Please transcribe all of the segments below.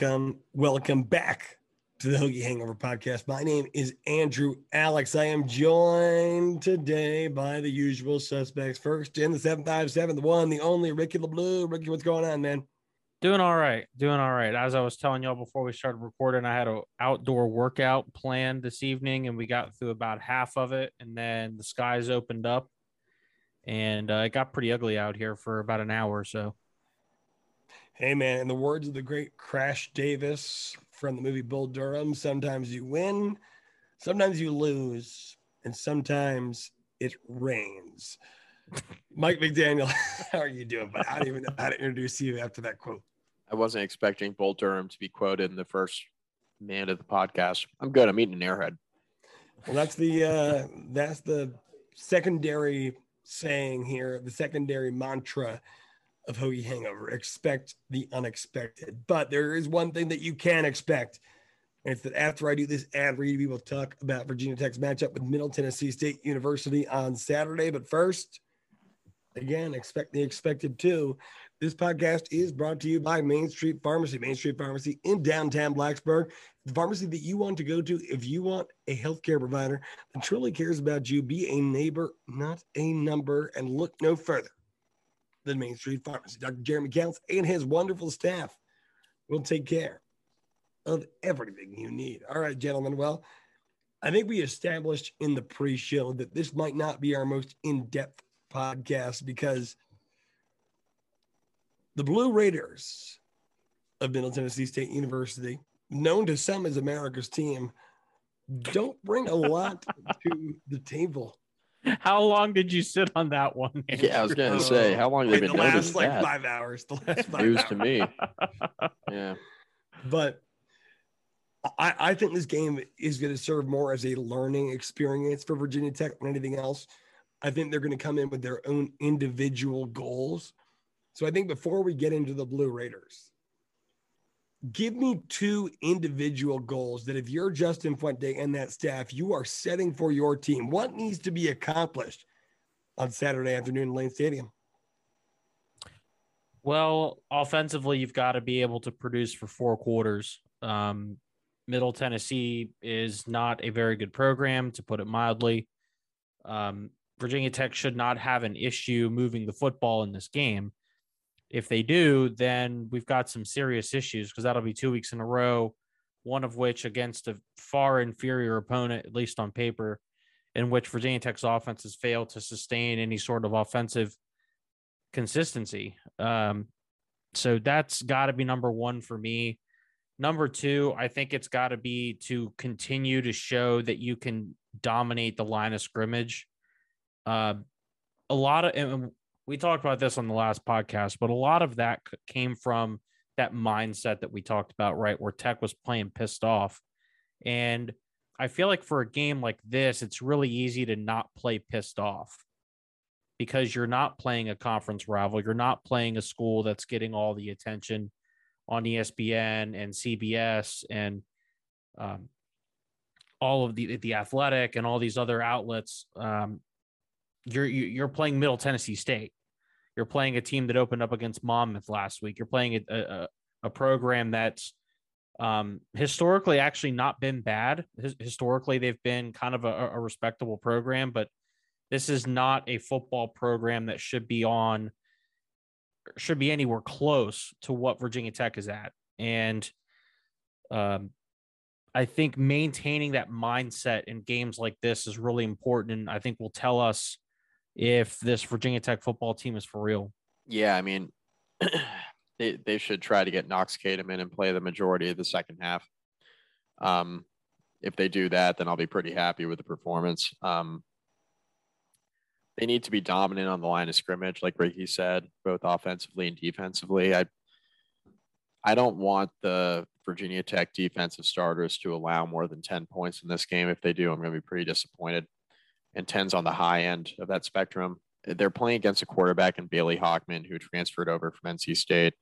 Welcome, welcome back to the Hokie Hangover podcast. My name is Andrew Alex. I am joined today by the usual suspects. First in the 757, the one, the only Ricky LeBlue. Ricky, what's going on, man? Doing all right. Doing all right. As I was telling y'all before we started recording, I had an outdoor workout planned this evening and we got through about half of it. And then the skies opened up and uh, it got pretty ugly out here for about an hour or so. Hey, man, in the words of the great Crash Davis from the movie Bull Durham, sometimes you win, sometimes you lose, and sometimes it rains. Mike McDaniel, how are you doing? But I don't even know how to introduce you after that quote. I wasn't expecting Bull Durham to be quoted in the first minute of the podcast. I'm good. I'm eating an airhead. Well, that's the uh, that's the secondary saying here, the secondary mantra of Hokie Hangover. Expect the unexpected. But there is one thing that you can expect. And it's that after I do this ad read, we will talk about Virginia Tech's matchup with Middle Tennessee State University on Saturday. But first, again, expect the expected too. This podcast is brought to you by Main Street Pharmacy, Main Street Pharmacy in downtown Blacksburg. The pharmacy that you want to go to if you want a healthcare provider that truly cares about you. Be a neighbor, not a number, and look no further the Main Street Pharmacy. Dr. Jeremy Counts and his wonderful staff will take care of everything you need. All right, gentlemen. Well, I think we established in the pre show that this might not be our most in depth podcast because the Blue Raiders of Middle Tennessee State University, known to some as America's team, don't bring a lot to the table how long did you sit on that one? Andrew? Yeah, I was gonna say, how long have they been the last like that? five hours? The last five News hours. to me. Yeah, but I, I think this game is going to serve more as a learning experience for Virginia Tech than anything else. I think they're going to come in with their own individual goals. So I think before we get into the Blue Raiders, give me two individual goals that if you're Justin Fuente and that staff, you are setting for your team. What needs to be accomplished on Saturday afternoon in Lane Stadium? Well, offensively, you've got to be able to produce for four quarters. Um, Middle Tennessee is not a very good program, to put it mildly. Um, Virginia Tech should not have an issue moving the football in this game. If they do, then we've got some serious issues because that'll be two weeks in a row, one of which against a far inferior opponent, at least on paper, in which Virginia Tech's offense has failed to sustain any sort of offensive consistency. Um, so that's got to be number one for me. Number two, I think it's got to be to continue to show that you can dominate the line of scrimmage. Uh, a lot of, we talked about this on the last podcast, but a lot of that came from that mindset that we talked about, right? Where Tech was playing pissed off. And I feel like for a game like this, it's really easy to not play pissed off because you're not playing a conference rival. You're not playing a school that's getting all the attention on ESPN and CBS and um, all of the the athletic and all these other outlets. Um, you're you're playing Middle Tennessee State. You're playing a team that opened up against Monmouth last week. You're playing a a, a program that's um, historically actually not been bad. historically, they've been kind of a, a respectable program, but this is not a football program that should be on should be anywhere close to what Virginia Tech is at. And um, I think maintaining that mindset in games like this is really important. And I think will tell us if this Virginia Tech football team is for real. Yeah, I mean, they, they should try to get Knox Kadum in and play the majority of the second half. Um, if they do that, then I'll be pretty happy with the performance. Um, they need to be dominant on the line of scrimmage, like Ricky said, both offensively and defensively. I I don't want the Virginia Tech defensive starters to allow more than 10 points in this game. If they do, I'm going to be pretty disappointed. And 10's on the high end of that spectrum. They're playing against a quarterback in Bailey Hockman, who transferred over from NC State.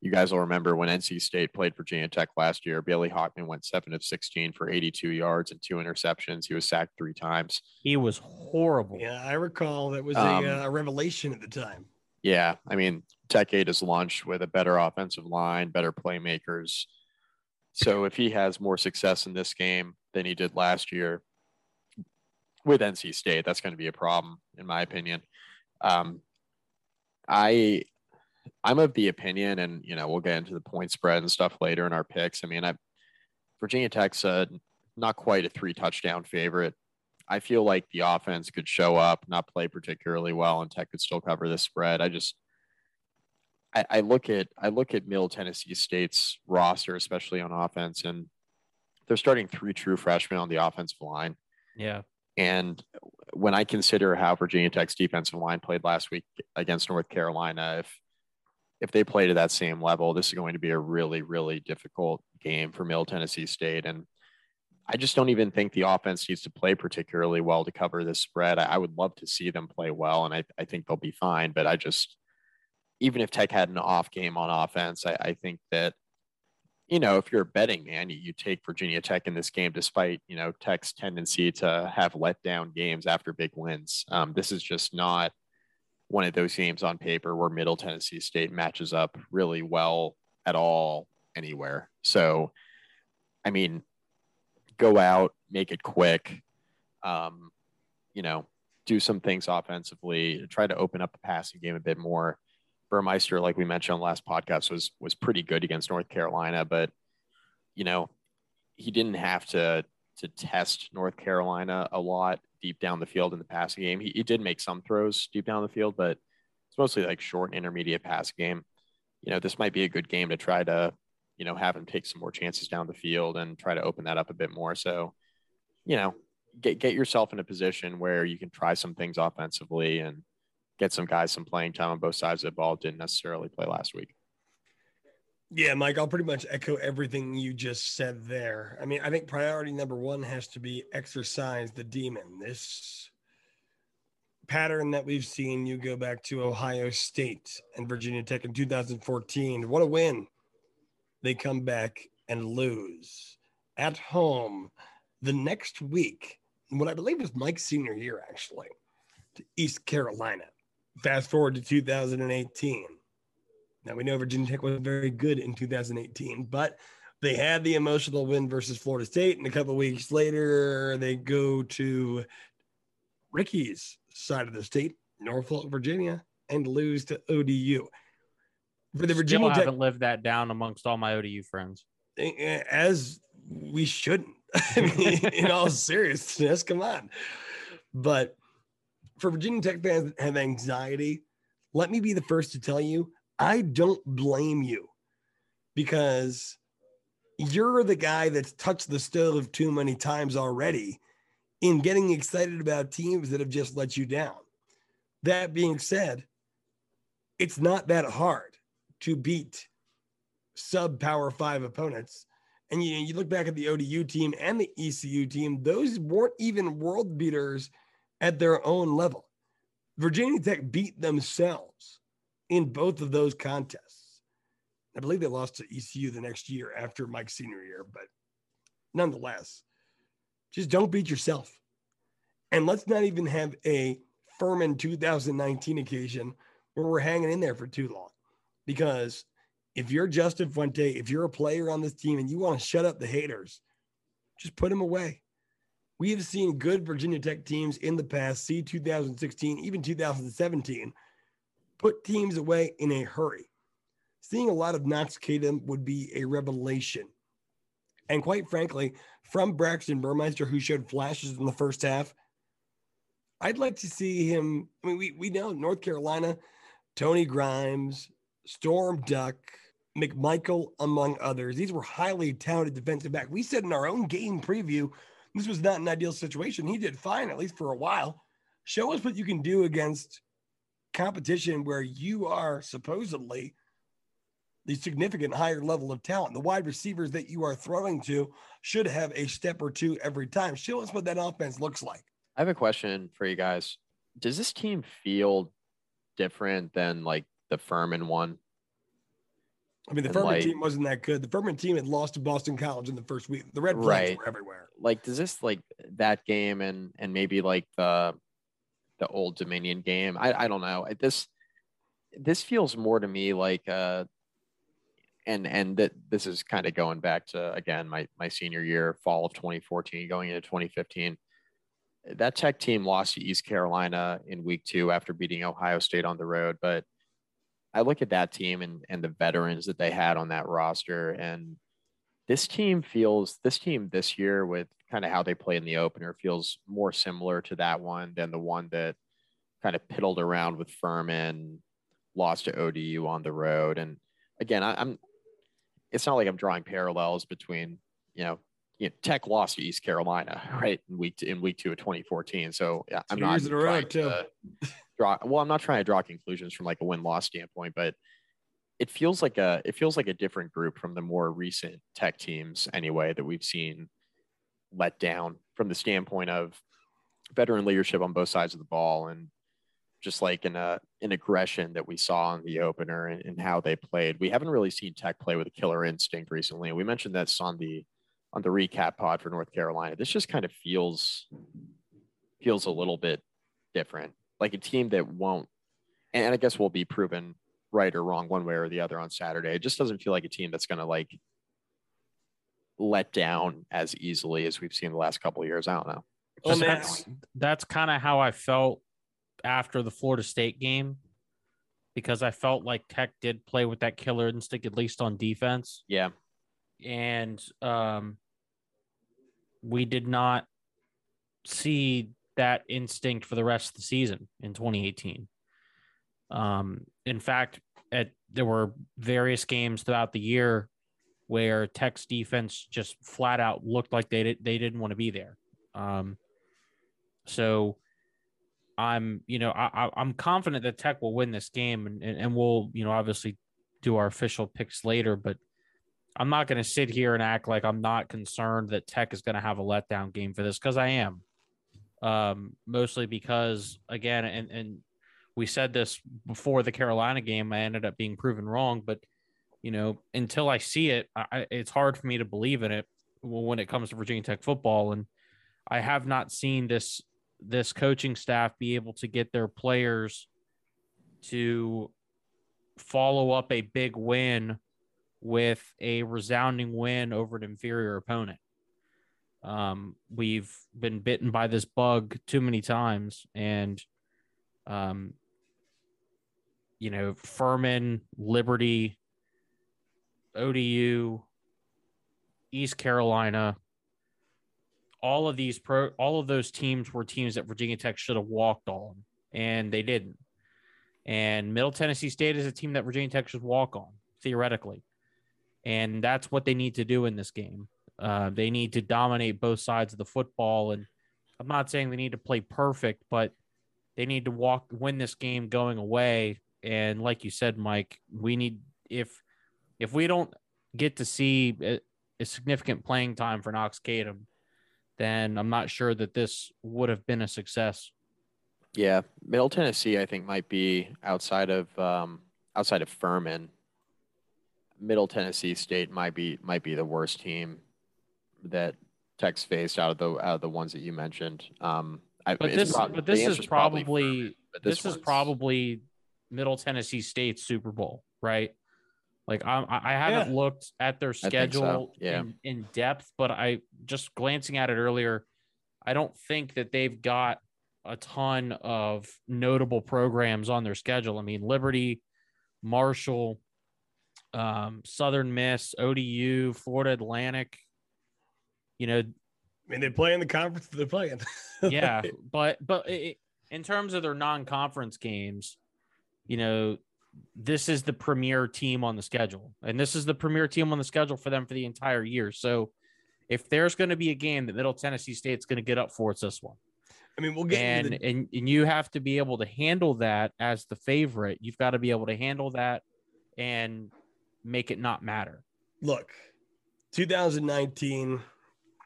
You guys will remember when NC State played Virginia Tech last year. Bailey Hockman went seven of 16 for 82 yards and two interceptions. He was sacked three times. He was horrible. Yeah, I recall that was um, a, uh, revelation at the time. Yeah, I mean, Tech 8 is launched with a better offensive line, better playmakers, So if he has more success in this game than he did last year with NC State, that's going to be a problem, in my opinion. Um, I I'm of the opinion, and you know, we'll get into the point spread and stuff later in our picks. I mean, I Virginia Tech's uh, not quite a three touchdown favorite. I feel like the offense could show up, not play particularly well, and Tech could still cover this spread. I just I, I look at I look at Middle Tennessee State's roster, especially on offense, and they're starting three true freshmen on the offensive line. Yeah. And when I consider how Virginia Tech's defensive line played last week against North Carolina, if if they play to that same level, this is going to be a really, really difficult game for Middle Tennessee State. And I just don't even think the offense needs to play particularly well to cover this spread. I, I would love to see them play well, and I, I think they'll be fine. But I just, even if Tech had an off game on offense, I, I think that, you know, if you're a betting man, you, you take Virginia Tech in this game, despite, you know, Tech's tendency to have letdown games after big wins. Um, this is just not one of those games on paper where Middle Tennessee State matches up really well at all anywhere. So, I mean, go out, make it quick, um, you know, do some things offensively, try to open up the passing game a bit more. Burmeister, like we mentioned on last podcast, was was pretty good against North Carolina, but you know, he didn't have to to test North Carolina a lot deep down the field in the passing game. He, he did make some throws deep down the field, but it's mostly like short intermediate pass game. You know, this might be a good game to try to you know, have him take some more chances down the field and try to open that up a bit more. So, you know, get get yourself in a position where you can try some things offensively and get some guys some playing time on both sides of the ball. Didn't necessarily play last week. Yeah, Mike, I'll pretty much echo everything you just said there. I mean, I think priority number one has to be exercise the demon. This pattern that we've seen, you go back to Ohio State and Virginia Tech in 2014. What a win! they come back and lose at home the next week. What I believe was Mike's senior year, actually, to East Carolina. Fast forward to 2018. Now we know Virginia Tech was very good in 2018, but they had the emotional win versus Florida State, and a couple weeks later they go to Ricky's side of the state, Norfolk, Virginia, and lose to ODU for the Virginia Still haven't lived that down amongst all my ODU friends. As we shouldn't. I mean, in all seriousness, come on. But for Virginia Tech fans that have anxiety, let me be the first to tell you, I don't blame you because you're the guy that's touched the stove too many times already in getting excited about teams that have just let you down. That being said, it's not that hard to beat sub power five opponents. And you, you look back at the ODU team and the ECU team, those weren't even world beaters at their own level. Virginia Tech beat themselves in both of those contests. I believe they lost to ECU the next year after Mike's senior year, but nonetheless, just don't beat yourself. And let's not even have a Furman 2019 occasion where we're hanging in there for too long. Because if you're Justin Fuente, if you're a player on this team and you want to shut up the haters, just put them away. We have seen good Virginia Tech teams in the past, see 2016, even 2017, put teams away in a hurry. Seeing a lot of Knox Kadum would be a revelation. And quite frankly, from Braxton Burmeister, who showed flashes in the first half, I'd like to see him. I mean, we, we know North Carolina, Tony Grimes, Storm Duck, McMichael, among others. These were highly talented defensive back. We said in our own game preview, this was not an ideal situation. He did fine, at least for a while. Show us what you can do against competition where you are supposedly the significant higher level of talent. The wide receivers that you are throwing to should have a step or two every time. Show us what that offense looks like. I have a question for you guys. Does this team feel different than like the Furman one. I mean, the Furman like, team wasn't that good. The Furman team had lost to Boston College in the first week. The red flags right. were everywhere. Like, does this like that game and and maybe like the the Old Dominion game? I I don't know. This this feels more to me like uh and and that this is kind of going back to again my my senior year, fall of 2014, going into 2015. That Tech team lost to East Carolina in week two after beating Ohio State on the road, but I look at that team and and the veterans that they had on that roster, and this team feels this team this year with kind of how they play in the opener feels more similar to that one than the one that kind of piddled around with Furman, lost to ODU on the road, and again, I, am It's not like I'm drawing parallels between you know, you know, Tech lost to East Carolina right in week two, in week two of 2014. So yeah, I'm not trying to draw. Well, I'm not trying to draw conclusions from like a win loss standpoint, but it feels like a it feels like a different group from the more recent Tech teams anyway that we've seen let down from the standpoint of veteran leadership on both sides of the ball and just like in a uh, an aggression that we saw in the opener and, and, how they played. We haven't really seen Tech play with a killer instinct recently. We mentioned this on the on the recap pod for North Carolina. This just kind of feels feels a little bit different, like a team that won't. And I guess we'll be proven right or wrong one way or the other on Saturday. It just doesn't feel like a team that's going to like let down as easily as we've seen the last couple of years. I don't know. Well, oh, that's that's kind of how I felt after the Florida State game because I felt like Tech did play with that killer instinct at least on defense. Yeah. And um we did not see that instinct for the rest of the season in 2018. Um in fact, at there were various games throughout the year where Tech's defense just flat out looked like they did, they didn't want to be there. Um so I'm, you know, I, I'm confident that Tech will win this game, and, and, and we'll, you know, obviously do our official picks later. But I'm not going to sit here and act like I'm not concerned that Tech is going to have a letdown game for this because I am. Um, mostly because again, and and we said this before the Carolina game, I ended up being proven wrong. But you know, until I see it, I, it's hard for me to believe in it when it comes to Virginia Tech football, and I have not seen this this coaching staff be able to get their players to follow up a big win with a resounding win over an inferior opponent. Um, we've been bitten by this bug too many times, and um, you know, Furman, Liberty, ODU, East Carolina, all of these pro all of those teams were teams that Virginia Tech should have walked on, and they didn't. And Middle Tennessee State is a team that Virginia Tech should walk on theoretically, and that's what they need to do in this game. Uh, they need to dominate both sides of the football, and I'm not saying they need to play perfect, but they need to walk win this game going away. And like you said, Mike, we need if if we don't get to see a, a significant playing time for Knox Kadum then I'm not sure that this would have been a success. Yeah, Middle Tennessee, I think, might be outside of um, outside of Furman. Middle Tennessee State might be might be the worst team that Tech's faced out of the out of the ones that you mentioned. Um, I, but this, pro- but this is probably, probably Furman, this, this is probably Middle Tennessee State's Super Bowl, right? Like I, I haven't yeah. looked at their schedule so. yeah. in, in depth, but I just glancing at it earlier, I don't think that they've got a ton of notable programs on their schedule. I mean, Liberty, Marshall, um, Southern Miss, ODU, Florida Atlantic. You know, I mean, they play in the conference they're playing. yeah, but but it, in terms of their non-conference games, you know, this is the premier team on the schedule, and this is the premier team on the schedule for them for the entire year. So, if there's going to be a game that Middle Tennessee State's going to get up for, it's this one. I mean, we'll get and, the... and and you have to be able to handle that as the favorite. You've got to be able to handle that and make it not matter. Look, 2019,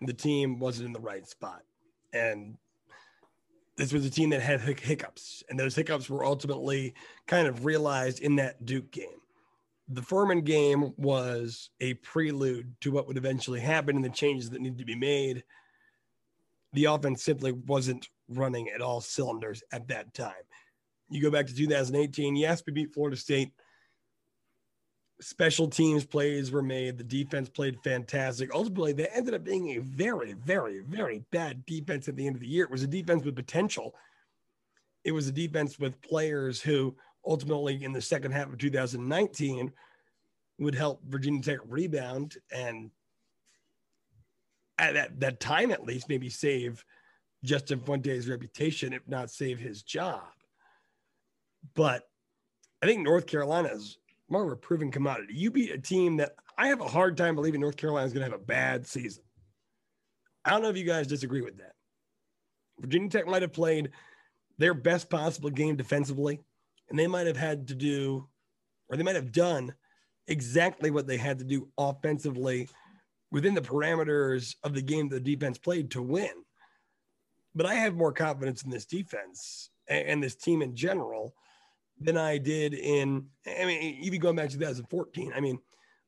the team wasn't in the right spot, and this was a team that had hiccups, and those hiccups were ultimately kind of realized in that Duke game. The Furman game was a prelude to what would eventually happen and the changes that needed to be made. The offense simply wasn't running at all cylinders at that time. You go back to 2018, yes, we beat Florida State. Special teams plays were made. The defense played fantastic. Ultimately, they ended up being a very, very, very bad defense at the end of the year. It was a defense with potential. It was a defense with players who ultimately in the second half of 2019 would help Virginia Tech rebound and at that, that time at least maybe save Justin Fuente's reputation, if not save his job. But I think North Carolina is more of a proven commodity. You beat a team that I have a hard time believing North Carolina is going to have a bad season. I don't know if you guys disagree with that. Virginia Tech might have played their best possible game defensively, and they might have had to do, or they might have done exactly what they had to do offensively within the parameters of the game the defense played to win. But I have more confidence in this defense and this team in general than I did in, I mean, even going back to 2014. I mean,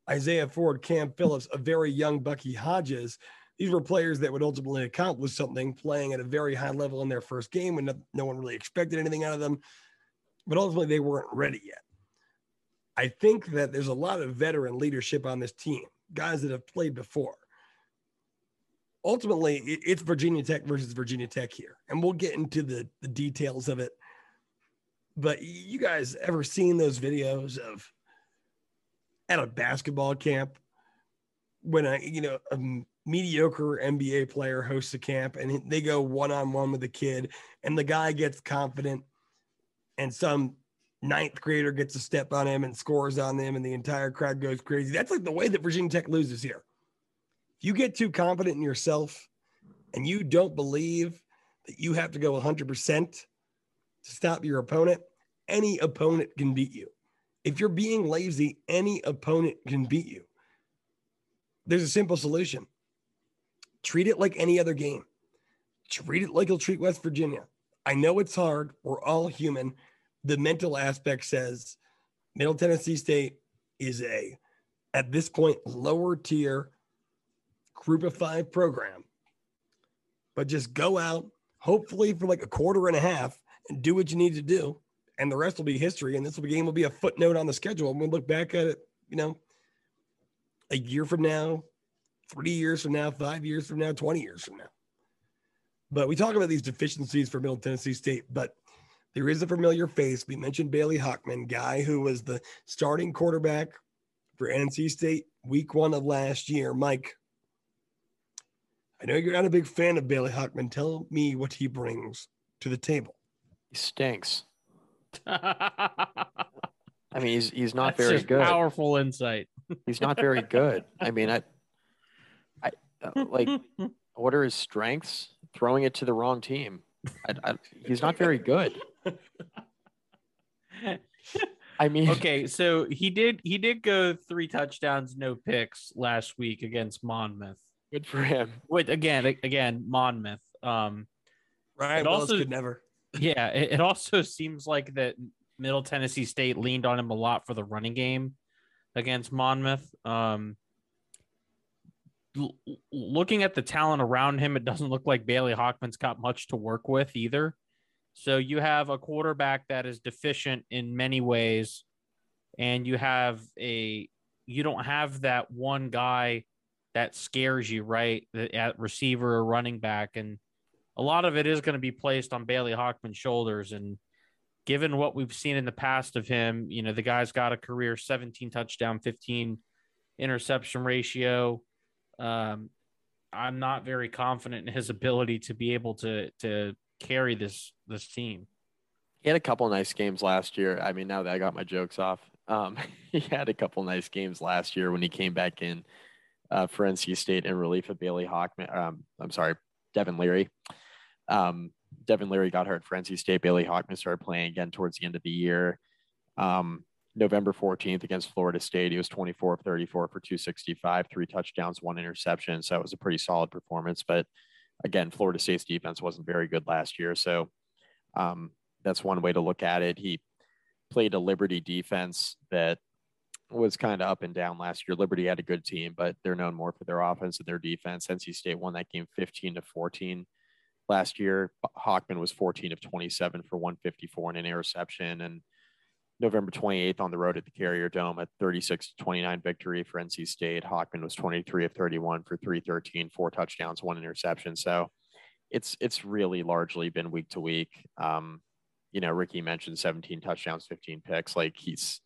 Isaiah Ford, Cam Phillips, a very young Bucky Hodges. These were players that would ultimately accomplish something playing at a very high level in their first game when no, no one really expected anything out of them. But ultimately, they weren't ready yet. I think that there's a lot of veteran leadership on this team, guys that have played before. Ultimately, it's Virginia Tech versus Virginia Tech here, and we'll get into the, the details of it but you guys ever seen those videos of at a basketball camp when a you know a mediocre NBA player hosts a camp and they go one on one with a kid and the guy gets confident and some ninth grader gets a step on him and scores on them and the entire crowd goes crazy. That's like the way that Virginia Tech loses here. If you get too confident in yourself and you don't believe that you have to go 100% to stop your opponent, any opponent can beat you. If you're being lazy, any opponent can beat you. There's a simple solution treat it like any other game, treat it like you'll treat West Virginia. I know it's hard. We're all human. The mental aspect says Middle Tennessee State is a, at this point, lower tier group of five program. But just go out, hopefully for like a quarter and a half, do what you need to do, and the rest will be history. And this game will be a footnote on the schedule. And we look back at it, you know, a year from now, three years from now, five years from now, 20 years from now. But we talk about these deficiencies for Middle Tennessee State, but there is a familiar face. We mentioned Bailey Hockman, guy who was the starting quarterback for NC State week one of last year. Mike, I know you're not a big fan of Bailey Hockman. Tell me what he brings to the table. He stinks. I mean, he's he's not That's very good. Powerful insight. He's not very good. I mean, I, I uh, like. What are his strengths? Throwing it to the wrong team. I, I, he's not very good. I mean, okay, so he did he did go three touchdowns, no picks last week against Monmouth. Good for him. With again, again, Monmouth. Um, right. Well, also could never. Yeah, it, it also seems like that Middle Tennessee State leaned on him a lot for the running game against Monmouth. Um, l- looking at the talent around him, it doesn't look like Bailey Hockman's got much to work with either. So you have a quarterback that is deficient in many ways, and you have a you don't have that one guy that scares you, right? At receiver or running back, and a lot of it is going to be placed on Bailey Hockman's shoulders. And given what we've seen in the past of him, you know, the guy's got a career 17 touchdown, 15 interception ratio. Um, I'm not very confident in his ability to be able to to carry this this team. He had a couple nice games last year. I mean, now that I got my jokes off, um, he had a couple nice games last year when he came back in uh, for NC State in relief of Bailey Hockman. Um, I'm sorry, Devin Leary. Um, Devin Leary got hurt for NC State. Bailey Hockman started playing again towards the end of the year. Um, November 14th against Florida State, he was 24 of 34 for 265, three touchdowns, one interception. So it was a pretty solid performance. But again, Florida State's defense wasn't very good last year. So um, that's one way to look at it. He played a Liberty defense that was kind of up and down last year. Liberty had a good team, but they're known more for their offense and their defense. NC State won that game 15 to 14 last year. Hockman was 14 of 27 for 154 and an interception. And November 28th on the road at the Carrier Dome at 36 29 victory for NC State. Hockman was 23 of 31 for 313, four touchdowns, one interception. So it's it's really largely been week to week. Um, you know, Ricky mentioned 17 touchdowns, 15 picks. Like he's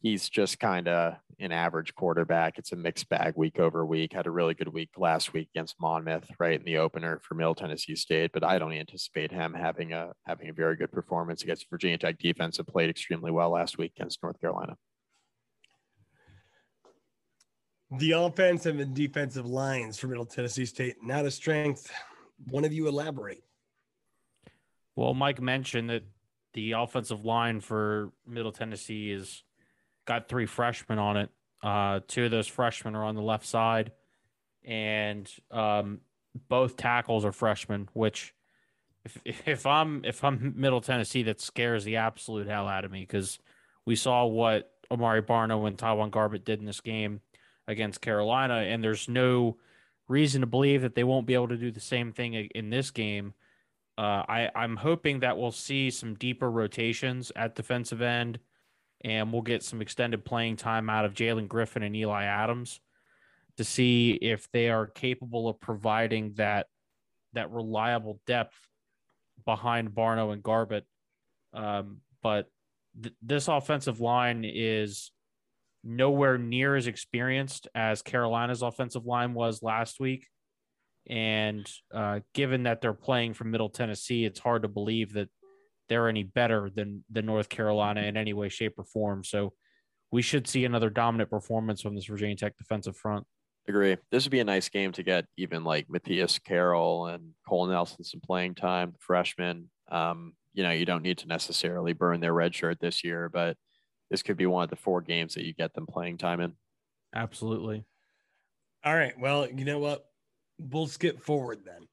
he's just kind of an average quarterback. It's a mixed bag week over week. Had a really good week last week against Monmouth, right in the opener for Middle Tennessee State. But I don't anticipate him having a having a very good performance against Virginia Tech defense that played extremely well last week against North Carolina. The offensive and defensive lines for Middle Tennessee State, not a strength. One of you elaborate. Well, Mike mentioned that the offensive line for Middle Tennessee is got three freshmen on it. Uh, two of those freshmen are on the left side, and um, both tackles are freshmen. Which, if if I'm if I'm Middle Tennessee, that scares the absolute hell out of me because we saw what Amare Barno and TyJuan Garbutt did in this game against Carolina, and there's no reason to believe that they won't be able to do the same thing in this game. Uh, I, I'm hoping that we'll see some deeper rotations at defensive end and we'll get some extended playing time out of Jalen Griffin and Eli Adams to see if they are capable of providing that that reliable depth behind Barno and Garbutt. Um, but th- this offensive line is nowhere near as experienced as Carolina's offensive line was last week. And uh, given that they're playing from Middle Tennessee, it's hard to believe that they're any better than than North Carolina in any way, shape, or form. So we should see another dominant performance from this Virginia Tech defensive front. Agree. This would be a nice game to get even like Matthias Carroll and Cole Nelson some playing time, freshman. Um, you know, you don't need to necessarily burn their red shirt this year, but this could be one of the four games that you get them playing time in. Absolutely. All right. Well, you know what? We'll skip forward then.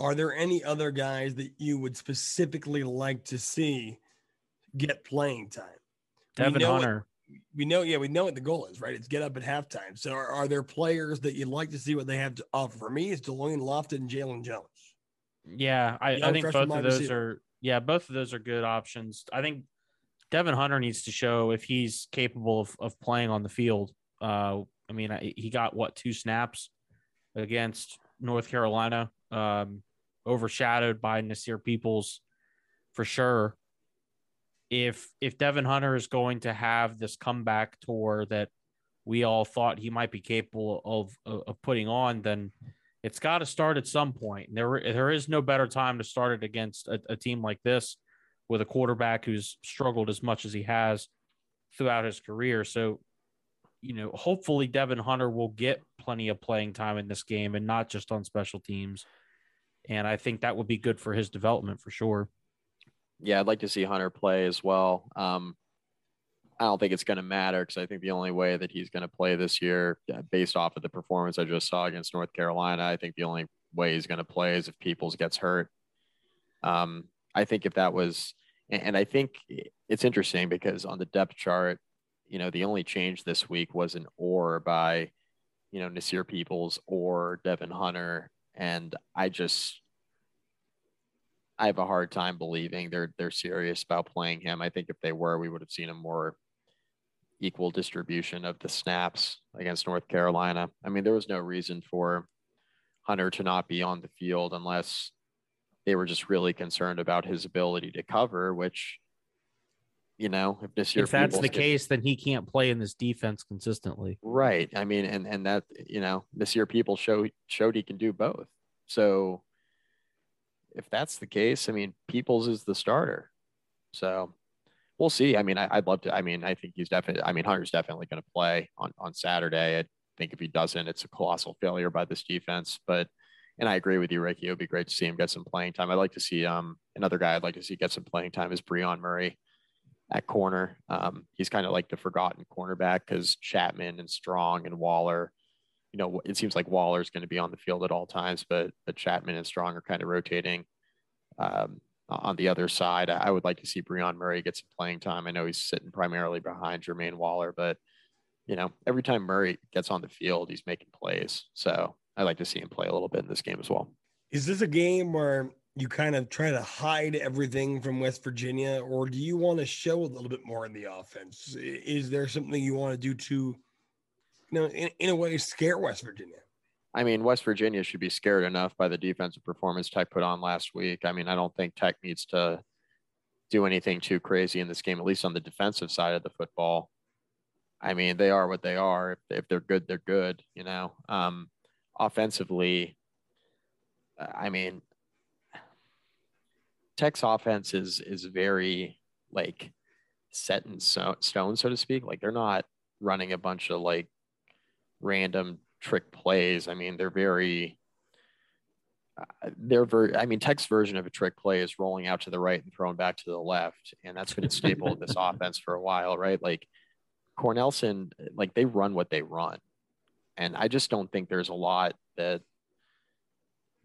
Are there any other guys that you would specifically like to see get playing time? Devin Hunter. What, we know, yeah, we know what the goal is, right? It's get up at halftime. So, are, are there players that you'd like to see what they have to offer? For me, it's Deloitte Lofton and Jalen Jones. Yeah, I, I think both of those receiver. are. Yeah, both of those are good options. I think Devin Hunter needs to show if he's capable of, of playing on the field. Uh, I mean, he got what two snaps against North Carolina. Um, overshadowed by Nasir Peoples for sure. If if Devin Hunter is going to have this comeback tour that we all thought he might be capable of of, putting on, then it's got to start at some point. There there is no better time to start it against a, a team like this with a quarterback who's struggled as much as he has throughout his career. So, you know, hopefully Devin Hunter will get plenty of playing time in this game and not just on special teams and I think that would be good for his development for sure. Yeah, I'd like to see Hunter play as well. Um, I don't think it's going to matter because I think the only way that he's going to play this year, based off of the performance I just saw against North Carolina, I think the only way he's going to play is if Peoples gets hurt. Um, I think if that was, and I think it's interesting because on the depth chart, you know, the only change this week was an or by, you know, Nasir Peoples or Devin Hunter and I just I have a hard time believing they're they're serious about playing him. I think if they were, we would have seen a more equal distribution of the snaps against North Carolina. I mean, there was no reason for Hunter to not be on the field unless they were just really concerned about his ability to cover, which you know, if this year if that's the case, then he can't play in this defense consistently. Right. I mean, and and that you know, this year people show showed he can do both. So if that's the case, I mean, Peoples is the starter. So we'll see. I mean, I, would love to. I mean, I think he's definitely. I mean, Hunter's definitely going to play on on Saturday. I think if he doesn't, it's a colossal failure by this defense. But and I agree with you, Ricky. It would be great to see him get some playing time. I'd like to see um another guy I'd like to see get some playing time is Brion Murray at corner. Um, he's kind of like the forgotten cornerback because Chatman and Strong and Waller, you know, it seems like Waller is going to be on the field at all times, but but Chatman and Strong are kind of rotating um, on the other side. I would like to see Brion Murray get some playing time. I know he's sitting primarily behind Jermaine Waller, but you know, every time Murray gets on the field, he's making plays. So I'd like to see him play a little bit in this game as well. Is this a game where you kind of try to hide everything from West Virginia, or do you want to show a little bit more in the offense? Is there something you want to do to, you know, in, in a way, scare West Virginia? I mean, West Virginia should be scared enough by the defensive performance Tech put on last week. I mean, I don't think Tech needs to do anything too crazy in this game, at least on the defensive side of the football. I mean, they are what they are. If, if they're good, they're good, you know. Um, offensively, I mean, Tech's offense is is very like set in so, stone, so to speak. Like they're not running a bunch of like random trick plays. I mean, they're very uh, they're very i mean tech's version of a trick play is rolling out to the right and throwing back to the left and that's been a staple of this offense for a while right like cornelsen like they run what they run and i just don't think there's a lot that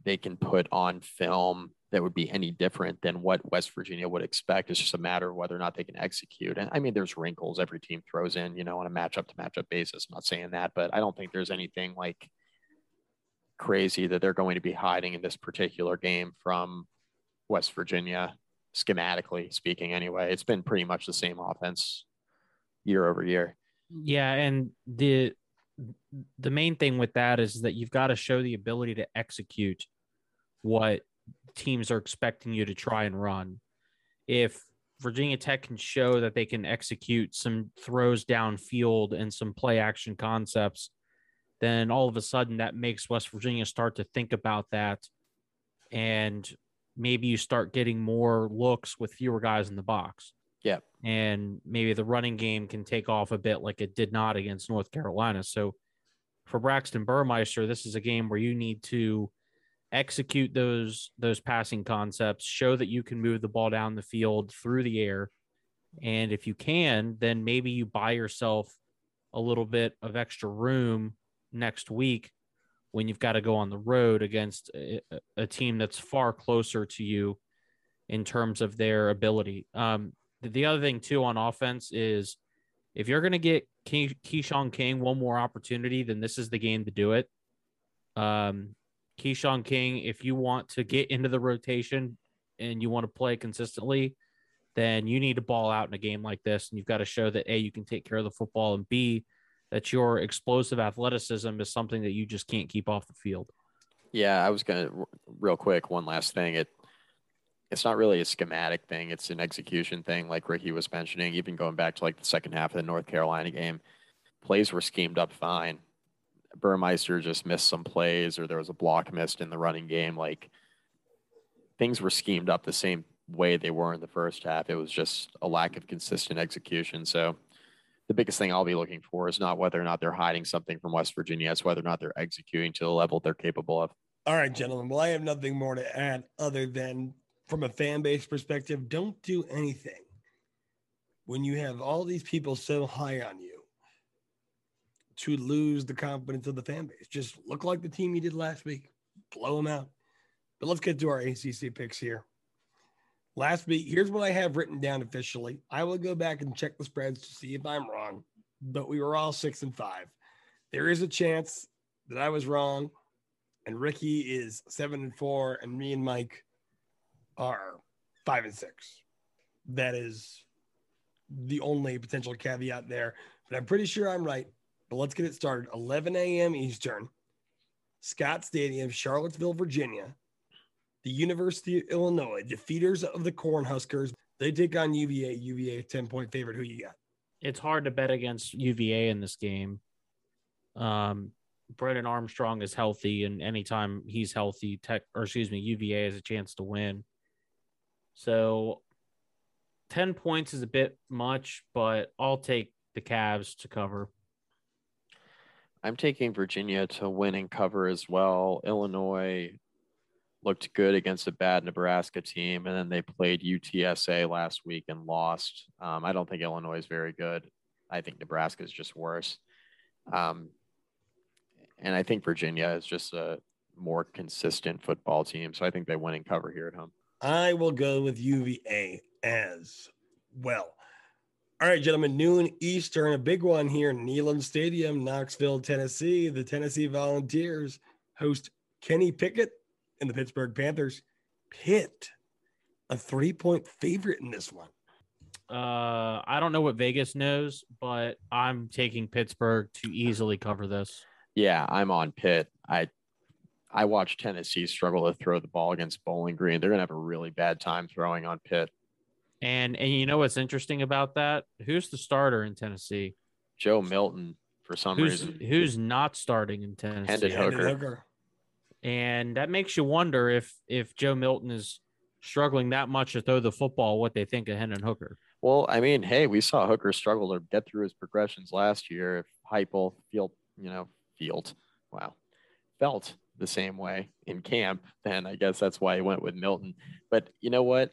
they can put on film that would be any different than what West Virginia would expect. It's just a matter of whether or not they can execute. And I mean, there's wrinkles every team throws in, you know, on a matchup to matchup basis. I'm not saying that, but I don't think there's anything like crazy that they're going to be hiding in this particular game from West Virginia, schematically speaking, anyway. It's been pretty much the same offense year over year. Yeah. And the, the main thing with that is that you've got to show the ability to execute what teams are expecting you to try and run. If Virginia Tech can show that they can execute some throws downfield and some play action concepts, then all of a sudden that makes West Virginia start to think about that. And maybe you start getting more looks with fewer guys in the box. Yeah. And maybe the running game can take off a bit like it did not against North Carolina. So for Braxton Burmeister, this is a game where you need to execute those those passing concepts, show that you can move the ball down the field through the air. And if you can, then maybe you buy yourself a little bit of extra room next week when you've got to go on the road against a, a team that's far closer to you in terms of their ability. Um, the, the other thing too on offense is if you're going to get Key, Keshawn King one more opportunity, then this is the game to do it. Um, Keshawn King, if you want to get into the rotation and you want to play consistently, then you need to ball out in a game like this. And you've got to show that A, you can take care of the football, and B, that your explosive athleticism is something that you just can't keep off the field. Yeah, I was going to, real quick, one last thing. It, it's not really a schematic thing, it's an execution thing, like Ricky was mentioning, even going back to like the second half of the North Carolina game. Plays were schemed up fine. Burmeister just missed some plays or there was a block missed in the running game. Like things were schemed up the same way they were in the first half. It was just a lack of consistent execution. So the biggest thing I'll be looking for is not whether or not they're hiding something from West Virginia, it's whether or not they're executing to the level they're capable of. All right, gentlemen. Well, I have nothing more to add other than from a fan base perspective, don't do anything when you have all these people so high on you to lose the confidence of the fan base. Just look like the team you did last week, blow them out. But let's get to our ACC picks here. Last week, here's what I have written down officially. I will go back and check the spreads to see if I'm wrong, but we were all six and five. There is a chance that I was wrong, and Ricky is seven and four, and me and Mike are five and six. That is the only potential caveat there, but I'm pretty sure I'm right. But let's get it started. 11 a.m. Eastern, Scott Stadium, Charlottesville, Virginia. The University of Illinois, defeaters of the Cornhuskers. They take on UVA. UVA, 10 point favorite. Who you got? It's hard to bet against UVA in this game. Um, Brennan Armstrong is healthy, and anytime he's healthy, Tech or excuse me, UVA has a chance to win. So, ten points is a bit much, but I'll take the Cavs to cover. I'm taking Virginia to win and cover as well. Illinois looked good against a bad Nebraska team, and then they played UTSA last week and lost. Um, I don't think Illinois is very good. I think Nebraska is just worse. Um, and I think Virginia is just a more consistent football team. So I think they win and cover here at home. I will go with UVA as well. All right, gentlemen, noon Eastern, a big one here in Neyland Stadium, Knoxville, Tennessee. The Tennessee Volunteers host Kenny Pickett and the Pittsburgh Panthers. Pitt, a three point favorite in this one. Uh, I don't know what Vegas knows, but I'm taking Pittsburgh to easily cover this. Yeah, I'm on Pitt. I I watched Tennessee struggle to throw the ball against Bowling Green. They're gonna have a really bad time throwing on Pitt. And and you know what's interesting about that? Who's the starter in Tennessee? Joe Milton, for some Who's reason, who's not starting in Tennessee? Hendon Yeah, Hooker. Hooker. And that makes you wonder if if Joe Milton is struggling that much to throw the football, what they think of Hendon Hooker. Well, I mean, hey, we saw Hooker struggle to get through his progressions last year. If Heupel feel, you know, field, wow, felt the same way in camp, then I guess that's why he went with Milton. But you know what?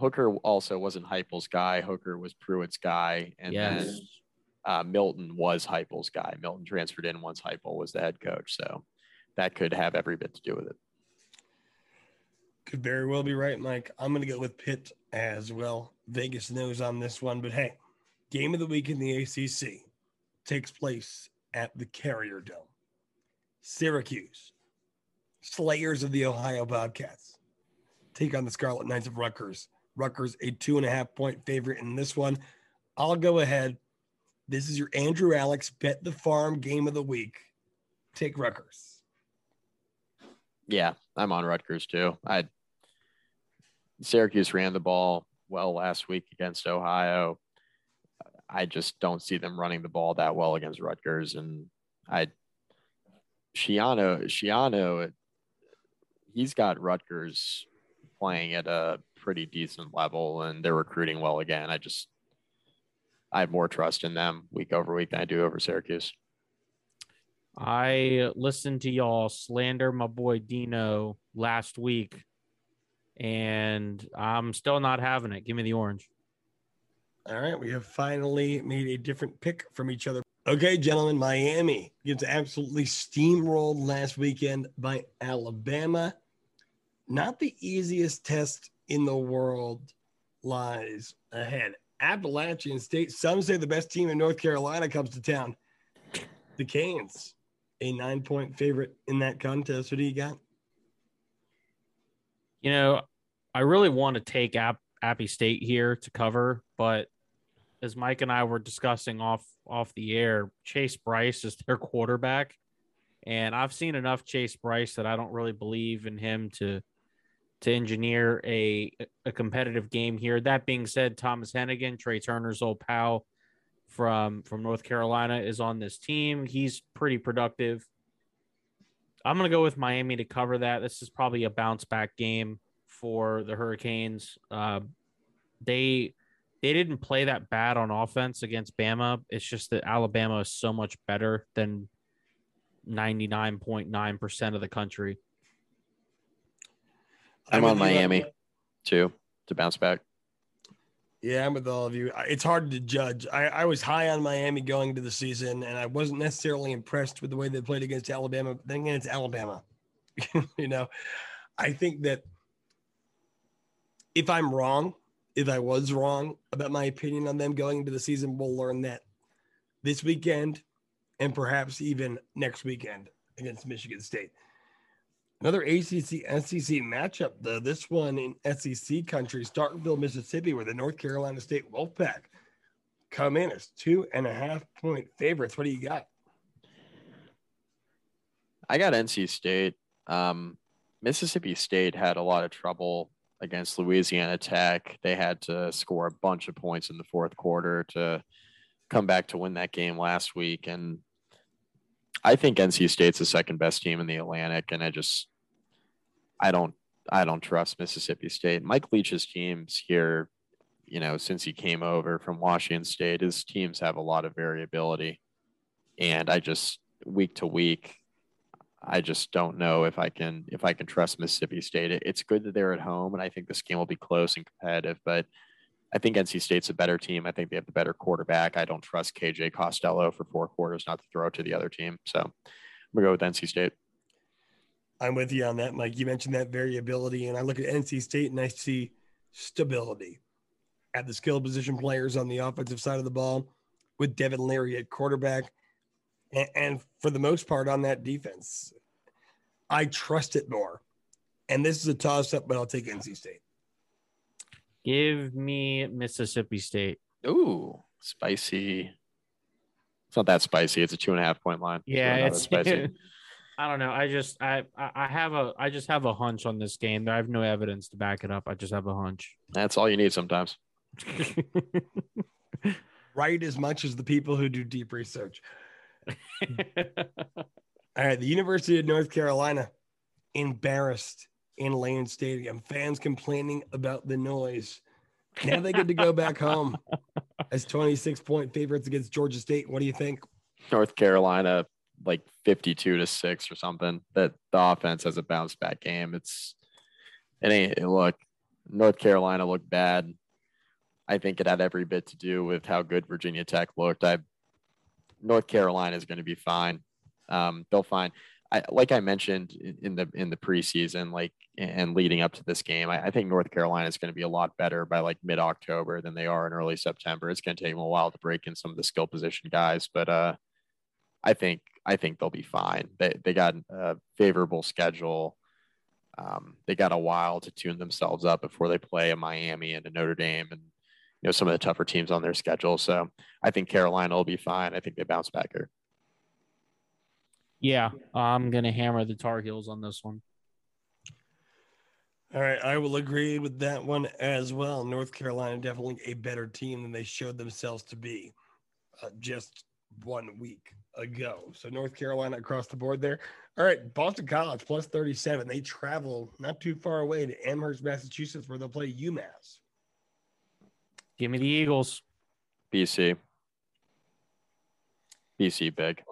Hooker also wasn't Heupel's guy. Hooker was Pruitt's guy, and yes. then uh, Milton was Heupel's guy. Milton transferred in once Heupel was the head coach, so that could have every bit to do with it. Could very well be right, Mike. I'm going to go with Pitt as well. Vegas knows on this one, but hey, game of the week in the ACC takes place at the Carrier Dome. Syracuse, Slayers of the Ohio Bobcats, take on the Scarlet Knights of Rutgers. Rutgers, a two and a half point favorite in this one. I'll go ahead. This is your Andrew Alix bet the farm game of the week. Take Rutgers. Yeah, I'm on Rutgers too. I Syracuse ran the ball well last week against Ohio. I just don't see them running the ball that well against Rutgers, and I Schiano Schiano, he's got Rutgers playing at a pretty decent level, and they're recruiting well again. I just I have more trust in them week over week than I do over Syracuse. I listened to y'all slander my boy Dino last week, and I'm still not having it. Give me the orange. All right, we have finally made a different pick from each other. Okay, gentlemen, Miami gets absolutely steamrolled last weekend by Alabama. Not the easiest test in the world lies ahead. Appalachian State, some say the best team in North Carolina comes to town. The Canes, a nine point favorite in that contest. What do you got? You know, I really want to take App Appy State here to cover, but as Mike and I were discussing off off the air, Chase Brice is their quarterback, and I've seen enough Chase Brice that I don't really believe in him to to engineer a a competitive game here. That being said, Thomas Hennigan, Trey Turner's old pal from from North Carolina, is on this team. He's pretty productive. I'm gonna go with Miami to cover that. This is probably a bounce back game for the Hurricanes. Uh, they they didn't play that bad on offense against Bama. It's just that Alabama is so much better than 99.9% of the country. I'm with on Miami too to bounce back. Yeah, I'm with all of you. It's hard to judge. I, I was high on Miami going into the season, and I wasn't necessarily impressed with the way they played against Alabama. But then again, it's Alabama. you know, I think that if I'm wrong, if I was wrong about my opinion on them going into the season, we'll learn that this weekend and perhaps even next weekend against Michigan State. Another ACC SEC matchup, though. This one in SEC country, Starkville, Mississippi, where the North Carolina State Wolfpack come in as two and a half point favorites. What do you got? I got NC State. Um, Mississippi State had a lot of trouble against Louisiana Tech. They had to score a bunch of points in the fourth quarter to come back to win that game last week. And I think NC State's the second best team in the Atlantic. And I just, I don't, I don't trust Mississippi State. Mike Leach's teams here, you know, since he came over from Washington State, his teams have a lot of variability. And I just, week to week, I just don't know if I can if I can trust Mississippi State. It- It's good that they're at home, and I think this game will be close and competitive. But I think NC State's a better team. I think they have the better quarterback. I don't trust KJ Costello for four quarters not to throw to the other team. So I'm gonna go with NC State. I'm with you on that, Mike. You mentioned that variability, and I look at NC State and I see stability at the skill position players on the offensive side of the ball with Devin Leary at quarterback. And for the most part on that defense, I trust it more. And this is a toss up, but I'll take NC State. Give me Mississippi State. Ooh, spicy. It's not that spicy. It's a two and a half point line. Yeah, not it's spicy. I don't know. I just I I I have a I just have a hunch on this game. I have no evidence to back it up. I just have a hunch. That's all you need sometimes. Right as much as the people who do deep research. All right, the University of North Carolina embarrassed in Lane Stadium. Fans complaining about the noise. Now they get to go back home as 26 point favorites against Georgia State. What do you think? North Carolina like 52 to 6 or something. That the offense has a bounce back game. It's it ain't look, North Carolina looked bad. I think it had every bit to do with how good Virginia Tech looked. I North Carolina is going to be fine. Um, they'll find I like I mentioned in, the in the preseason, like and leading up to this game, I, I think North Carolina is going to be a lot better by like mid October than they are in early September. It's going to take them a while to break in some of the skill position guys, but uh, I think I think they'll be fine. They they got a favorable schedule. Um, they got a while to tune themselves up before they play a Miami and a Notre Dame and you know some of the tougher teams on their schedule. So I think Carolina will be fine. I think they bounce back here. Yeah, I'm gonna hammer the Tar Heels on this one. All right, I will agree with that one as well. North Carolina definitely a better team than they showed themselves to be uh, just one week ago. So North Carolina across the board there. All right, Boston College plus 37. They travel not too far away to Amherst, Massachusetts, where they'll play UMass. Give me the Eagles. BC. BC big.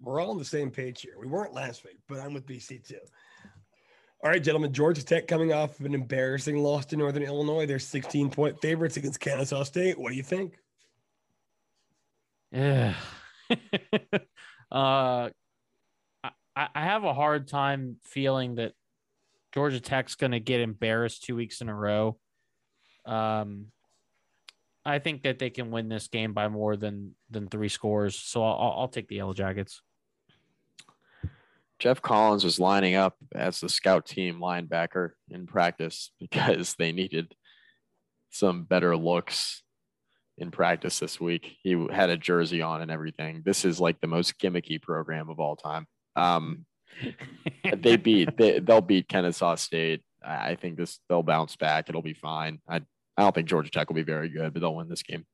We're all, on the same page here. We weren't last week, but I'm with BC too. All right, gentlemen. Georgia Tech coming off of an embarrassing loss to Northern Illinois. They're 16 point favorites against Kennesaw State. What do you think? Yeah. uh, I, I have a hard time feeling that Georgia Tech's going to get embarrassed two weeks in a row. Um, I think that they can win this game by more than than three scores. So I'll, I'll take the Yellow Jackets. Geoff Collins was lining up as the scout team linebacker in practice because they needed some better looks in practice this week. He had a jersey on and everything. This is like the most gimmicky program of all time. Um, they beat they, they'll beat Kennesaw State. I I think this they'll bounce back. It'll be fine. I I don't think Georgia Tech will be very good, but they'll win this game.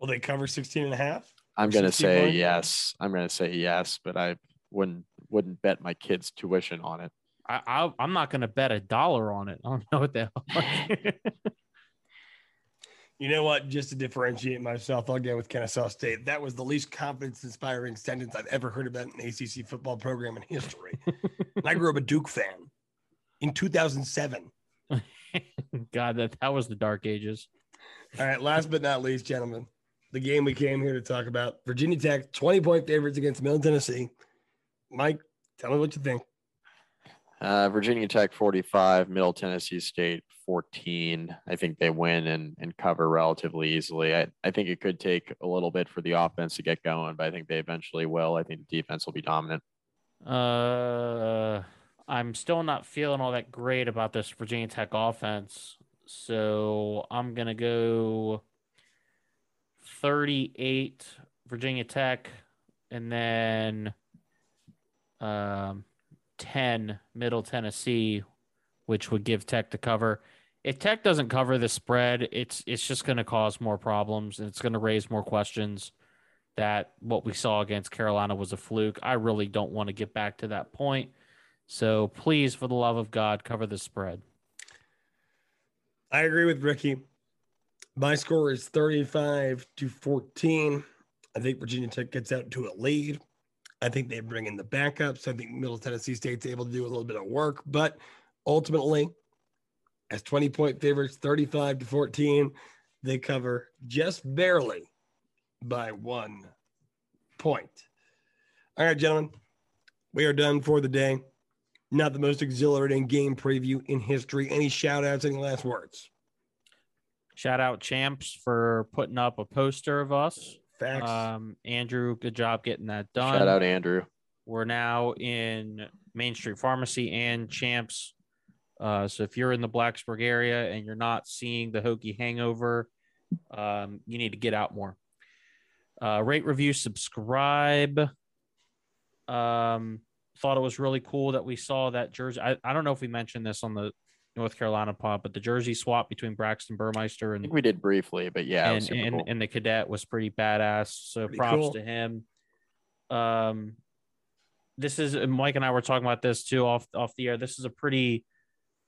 Will they cover 16 and a half? I'm gonna say points? yes. I'm gonna say yes, but I wouldn't wouldn't bet my kids' tuition on it. I, I I'm not going to bet a dollar on it. I don't know what the hell. You know what? Just to differentiate myself, I'll go with Kennesaw State. That was the least confidence inspiring sentence I've ever heard about an ACC football program in history. and I grew up a Duke fan in 2007. God, that that was the dark ages. All right, last but not least, gentlemen, the game we came here to talk about Virginia Tech, 20 point favorites against Middle Tennessee. Mike, tell me what you think. Uh, Virginia Tech 45, Middle Tennessee State 14. I think they win and, and cover relatively easily. I, I think it could take a little bit for the offense to get going, but I think they eventually will. I think the defense will be dominant. Uh, I'm still not feeling all that great about this Virginia Tech offense. So I'm going to go 38 Virginia Tech and then um, 10 Middle Tennessee, which would give Tech the cover. If Tech doesn't cover the spread, it's it's just going to cause more problems and it's going to raise more questions that what we saw against Carolina was a fluke. I really don't want to get back to that point. So please, for the love of God, cover the spread. I agree with Ricky. My score is 35 to 14. I think Virginia Tech gets out to a lead. I think they bring in the backups. I think Middle Tennessee State's able to do a little bit of work, but ultimately, as 20 point favorites, 35 to 14, they cover just barely by one point. All right, gentlemen, we are done for the day. Not the most exhilarating game preview in history. Any shout outs, any last words? Shout out Champs for putting up a poster of us. Facts. Um, Andrew, good job getting that done. Shout out Andrew. We're now in Main Street Pharmacy and Champs Uh, so if you're in the Blacksburg area and you're not seeing the Hokie Hangover, um, you need to get out more. Uh, rate, review, subscribe. Um, thought it was really cool that we saw that jersey. I, I don't know if we mentioned this on the North Carolina pod, but the jersey swap between Braxton Burmeister I and think we did briefly, but yeah, and and, cool. and the cadet was pretty badass. So Pretty props cool. to him. Um, this is and Mike and I were talking about this too off off the air. This is a pretty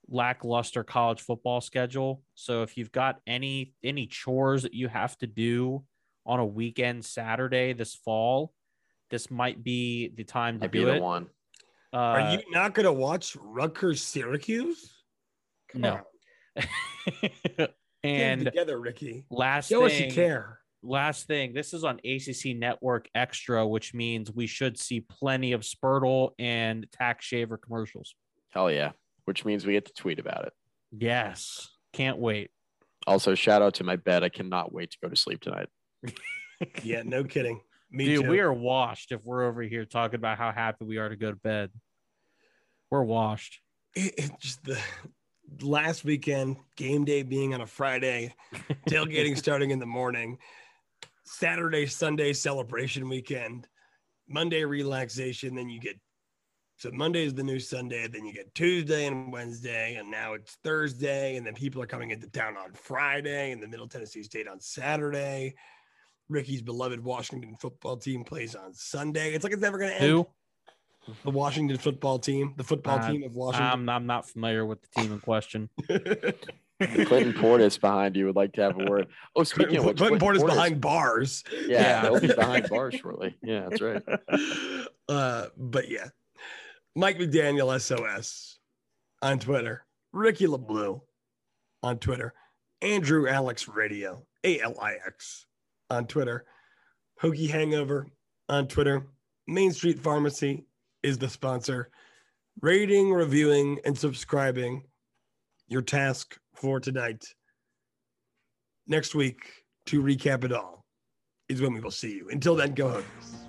lackluster college football schedule. So if you've got any any chores that you have to do on a weekend Saturday this fall, this might be the time to Might be do the it. one. Uh, Are you not going to watch Rutgers Syracuse? Come No. on. Get and together, Ricky. last Show us thing, you care. last thing this is on acc network extra which means we should see plenty of spurtle and tax shaver commercials Hell yeah. Which means we get to tweet about it. yes can't wait Also, shout out to my bed. I cannot wait to go to sleep tonight. Yeah, no kidding. Me dude too. we are washed if we're over here talking about how happy we are to go to bed we're washed it, it just the last weekend game day being on a friday tailgating starting in the morning saturday sunday celebration weekend monday relaxation then you get so monday is the new sunday then you get tuesday and wednesday and now it's thursday and then people are coming into town on friday and the middle tennessee state on saturday. Ricky's beloved washington football team plays on sunday. It's like it's never going to end. Who the washington football team the football Uh, team of washington I'm, I'm not familiar with the team in question Clinton Portis behind you would like to have a word. Oh, speaking of which, Clinton Portis Portis- behind bars. Yeah, Yeah. they'll be behind bars shortly. Yeah, that's right. Uh, but yeah, Mike McDaniel SOS on Twitter, Ricky LeBlue on Twitter, Andrew Alix Radio A L I X on Twitter, Hokie Hangover on Twitter, Main Street Pharmacy is the sponsor. Rating, reviewing, and subscribing your task for tonight. Next week to recap it all is when we will see you. Until then, go Hokies.